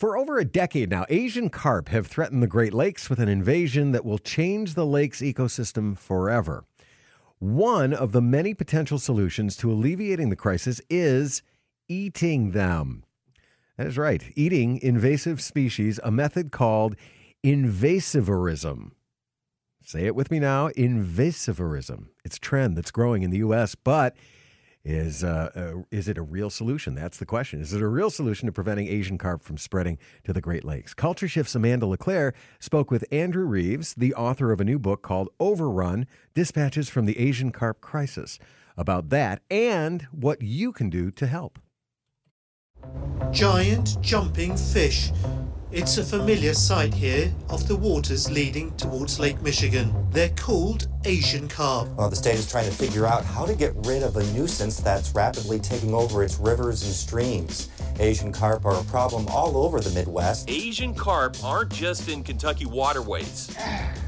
For over a decade now, Asian carp have threatened the Great Lakes with an invasion that will change the lake's ecosystem forever. One of the many potential solutions to alleviating the crisis is eating them. That is right, eating invasive species, a method called invasivorism. Say it with me now invasivorism. It's a trend that's growing in the U.S., but is uh, uh, is it a real solution? That's the question. Is it a real solution to preventing Asian carp from spreading to the Great Lakes? Culture Shift's Amanda LeClaire spoke with Andrew Reeves, the author of a new book called Overrun: Dispatches from the Asian Carp Crisis, about that and what you can do to help. Giant jumping fish it's a familiar sight here of the waters leading towards Lake Michigan. They're called Asian carp. Well, the state is trying to figure out how to get rid of a nuisance that's rapidly taking over its rivers and streams. Asian carp are a problem all over the Midwest. Asian carp aren't just in Kentucky waterways.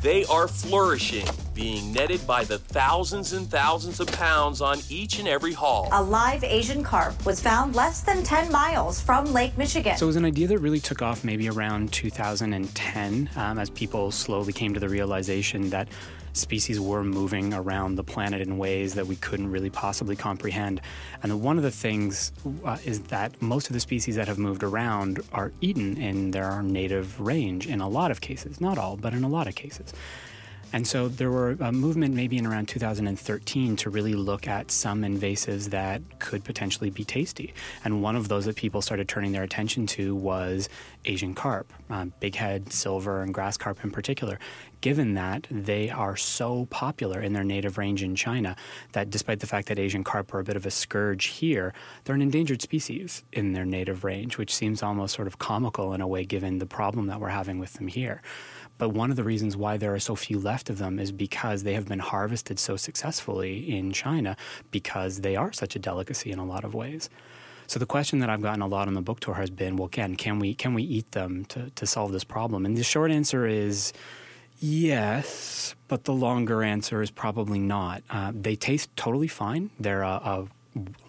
They are flourishing, being netted by the thousands and thousands of pounds on each and every haul. A live Asian carp was found less than 10 miles from Lake Michigan. So it was an idea that really took off maybe around 2010 um, as people slowly came to the realization that species were moving around the planet in ways that we couldn't really possibly comprehend. And one of the things uh, is that most of the species that have moved around are eaten in their native range in a lot of cases. Not all, but in a lot of cases. And so there were a movement maybe in around 2013 to really look at some invasives that could potentially be tasty. And one of those that people started turning their attention to was Asian carp, uh, bighead, silver, and grass carp in particular. Given that they are so popular in their native range in China, that despite the fact that Asian carp are a bit of a scourge here, they're an endangered species in their native range, which seems almost sort of comical in a way given the problem that we're having with them here. But one of the reasons why there are so few left of them is because they have been harvested so successfully in China because they are such a delicacy in a lot of ways. So the question that I've gotten a lot on the book tour has been, well, Ken, can we can we eat them to, to solve this problem? And the short answer is yes, but the longer answer is probably not. Uh, they taste totally fine. They're a, a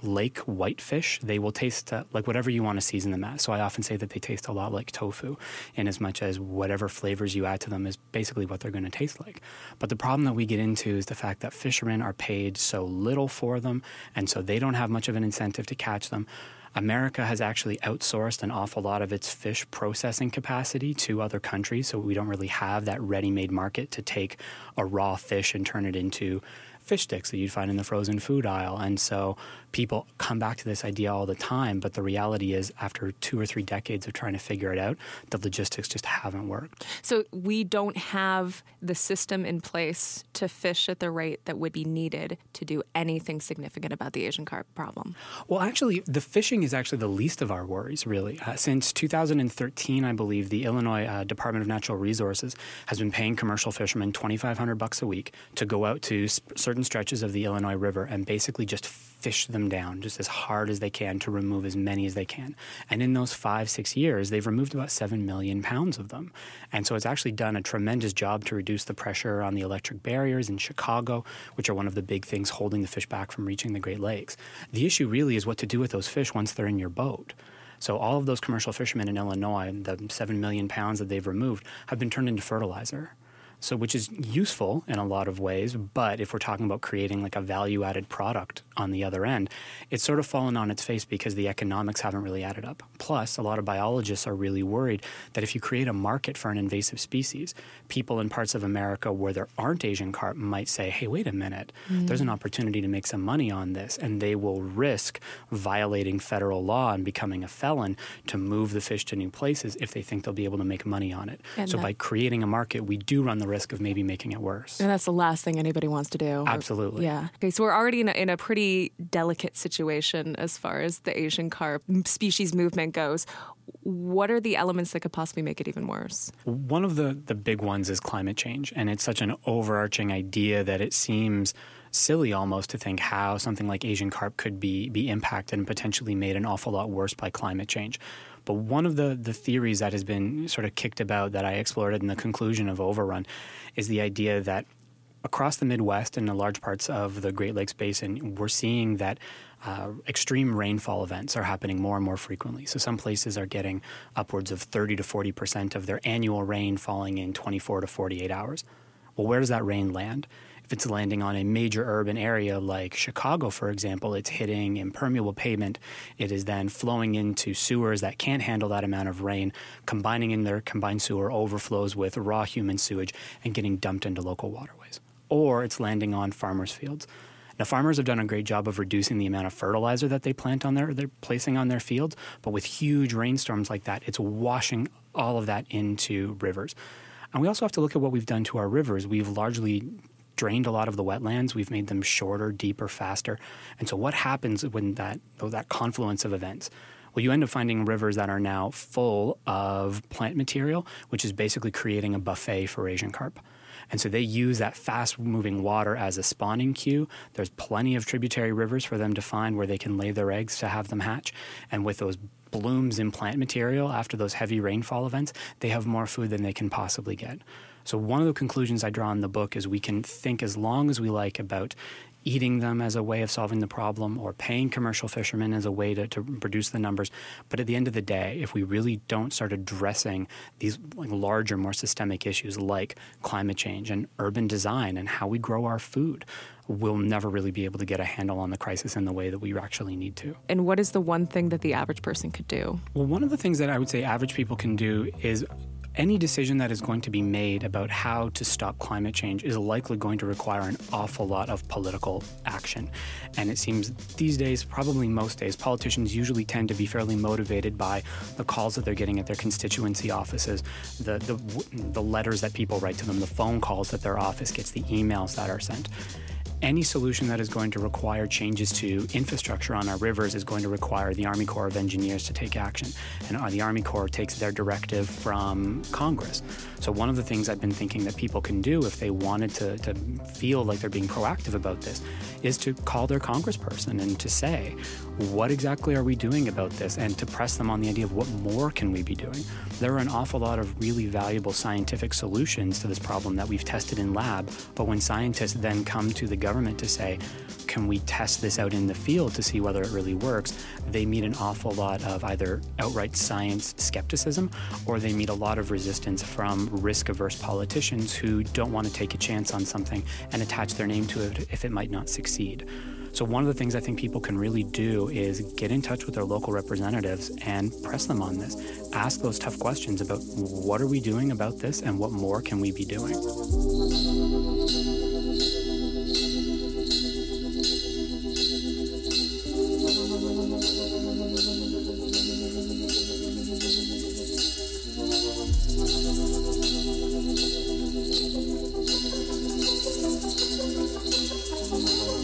lake whitefish, they will taste uh, like whatever you want to season them as. So I often say that they taste a lot like tofu, in as much as whatever flavors you add to them is basically what they're going to taste like. But the problem that we get into is the fact that fishermen are paid so little for them, and so they don't have much of an incentive to catch them. America has actually outsourced an awful lot of its fish processing capacity to other countries, so we don't really have that ready made market to take a raw fish and turn it into fish sticks that you'd find in the frozen food aisle. And so people come back to this idea all the time, but the reality is, after two or three decades of trying to figure it out, the logistics just haven't worked. So we don't have the system in place to fish at the rate that would be needed to do anything significant about the Asian carp problem. Well, actually, the fishing is actually the least of our worries, really. Uh, since 2013, I believe the Illinois uh, Department of Natural Resources has been paying commercial fishermen 2,500 bucks a week to go out to sp- certain stretches of the Illinois River and basically just fish them down just as hard as they can to remove as many as they can. And in those five, six years, they've removed about 7 million pounds of them. And so it's actually done a tremendous job to reduce the pressure on the electric barriers in Chicago, which are one of the big things holding the fish back from reaching the Great Lakes. The issue really is what to do with those fish once they're in your boat. So all of those commercial fishermen in Illinois, the 7 million pounds that they've removed, have been turned into fertilizer so which is useful in a lot of ways but if we're talking about creating like a value added product on the other end it's sort of fallen on its face because the economics haven't really added up. Plus a lot of biologists are really worried that if you create a market for an invasive species people in parts of america where there aren't asian carp might say hey wait a minute. Mm. there's an opportunity to make some money on this and they will risk violating federal law and becoming a felon to move the fish to new places if they think they'll be able to make money on it. And so that- by creating a market we do run the risk of maybe making it worse. And that's the last thing anybody wants to do. Absolutely. yeah. Okay, so we're already in a, in a pretty delicate situation as far as the Asian carp species movement goes. What are the elements that could possibly make it even worse? One of the, the big ones is climate change. And it's such an overarching idea that it seems silly almost to think how something like Asian carp could be, be impacted and potentially made an awful lot worse by climate change. But one of the, the theories that has been sort of kicked about that I explored in the conclusion of Overrun is the idea that across the Midwest and in large parts of the Great Lakes Basin, we're seeing that uh, extreme rainfall events are happening more and more frequently. So some places are getting upwards of 30 to 40 percent of their annual rain falling in 24 to 48 hours. Well, where does that rain land? If it's landing on a major urban area like Chicago, for example, it's hitting impermeable pavement. It is then flowing into sewers that can't handle that amount of rain, combining in their combined sewer overflows with raw human sewage and getting dumped into local waterways. Or it's landing on farmers' fields. Now, farmers have done a great job of reducing the amount of fertilizer that they plant on their, they're placing on their fields, but with huge rainstorms like that, it's washing all of that into rivers. And we also have to look at what we've done to our rivers. We've largely drained a lot of the wetlands. We've made them shorter, deeper, faster. And so, what happens when that that confluence of events? Well, you end up finding rivers that are now full of plant material, which is basically creating a buffet for Asian carp. And so they use that fast moving water as a spawning cue. There's plenty of tributary rivers for them to find where they can lay their eggs to have them hatch. And with those blooms in plant material after those heavy rainfall events, they have more food than they can possibly get. So, one of the conclusions I draw in the book is we can think as long as we like about eating them as a way of solving the problem or paying commercial fishermen as a way to, to produce the numbers. But at the end of the day, if we really don't start addressing these larger, more systemic issues like climate change and urban design and how we grow our food, we'll never really be able to get a handle on the crisis in the way that we actually need to. And what is the one thing that the average person could do? Well, one of the things that I would say average people can do is any decision that is going to be made about how to stop climate change is likely going to require an awful lot of political action. And it seems these days, probably most days, politicians usually tend to be fairly motivated by the calls that they're getting at their constituency offices, the, the, the letters that people write to them, the phone calls that their office gets, the emails that are sent any solution that is going to require changes to infrastructure on our rivers is going to require the Army Corps of Engineers to take action. And uh, the Army Corps takes their directive from Congress. So, one of the things I've been thinking that people can do if they wanted to, to feel like they're being proactive about this is to call their congressperson and to say, what exactly are we doing about this? And to press them on the idea of what more can we be doing? There are an awful lot of really valuable scientific solutions to this problem that we've tested in lab, but when scientists then come to the government to say, can we test this out in the field to see whether it really works? They meet an awful lot of either outright science skepticism or they meet a lot of resistance from risk averse politicians who don't want to take a chance on something and attach their name to it if it might not succeed. So, one of the things I think people can really do is get in touch with their local representatives and press them on this. Ask those tough questions about what are we doing about this and what more can we be doing.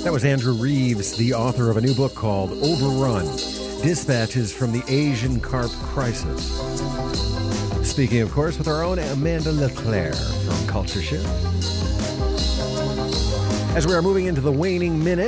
That was Andrew Reeves, the author of a new book called Overrun Dispatches from the Asian Carp Crisis. Speaking, of course, with our own Amanda Leclaire from Culture Shift. As we are moving into the waning minute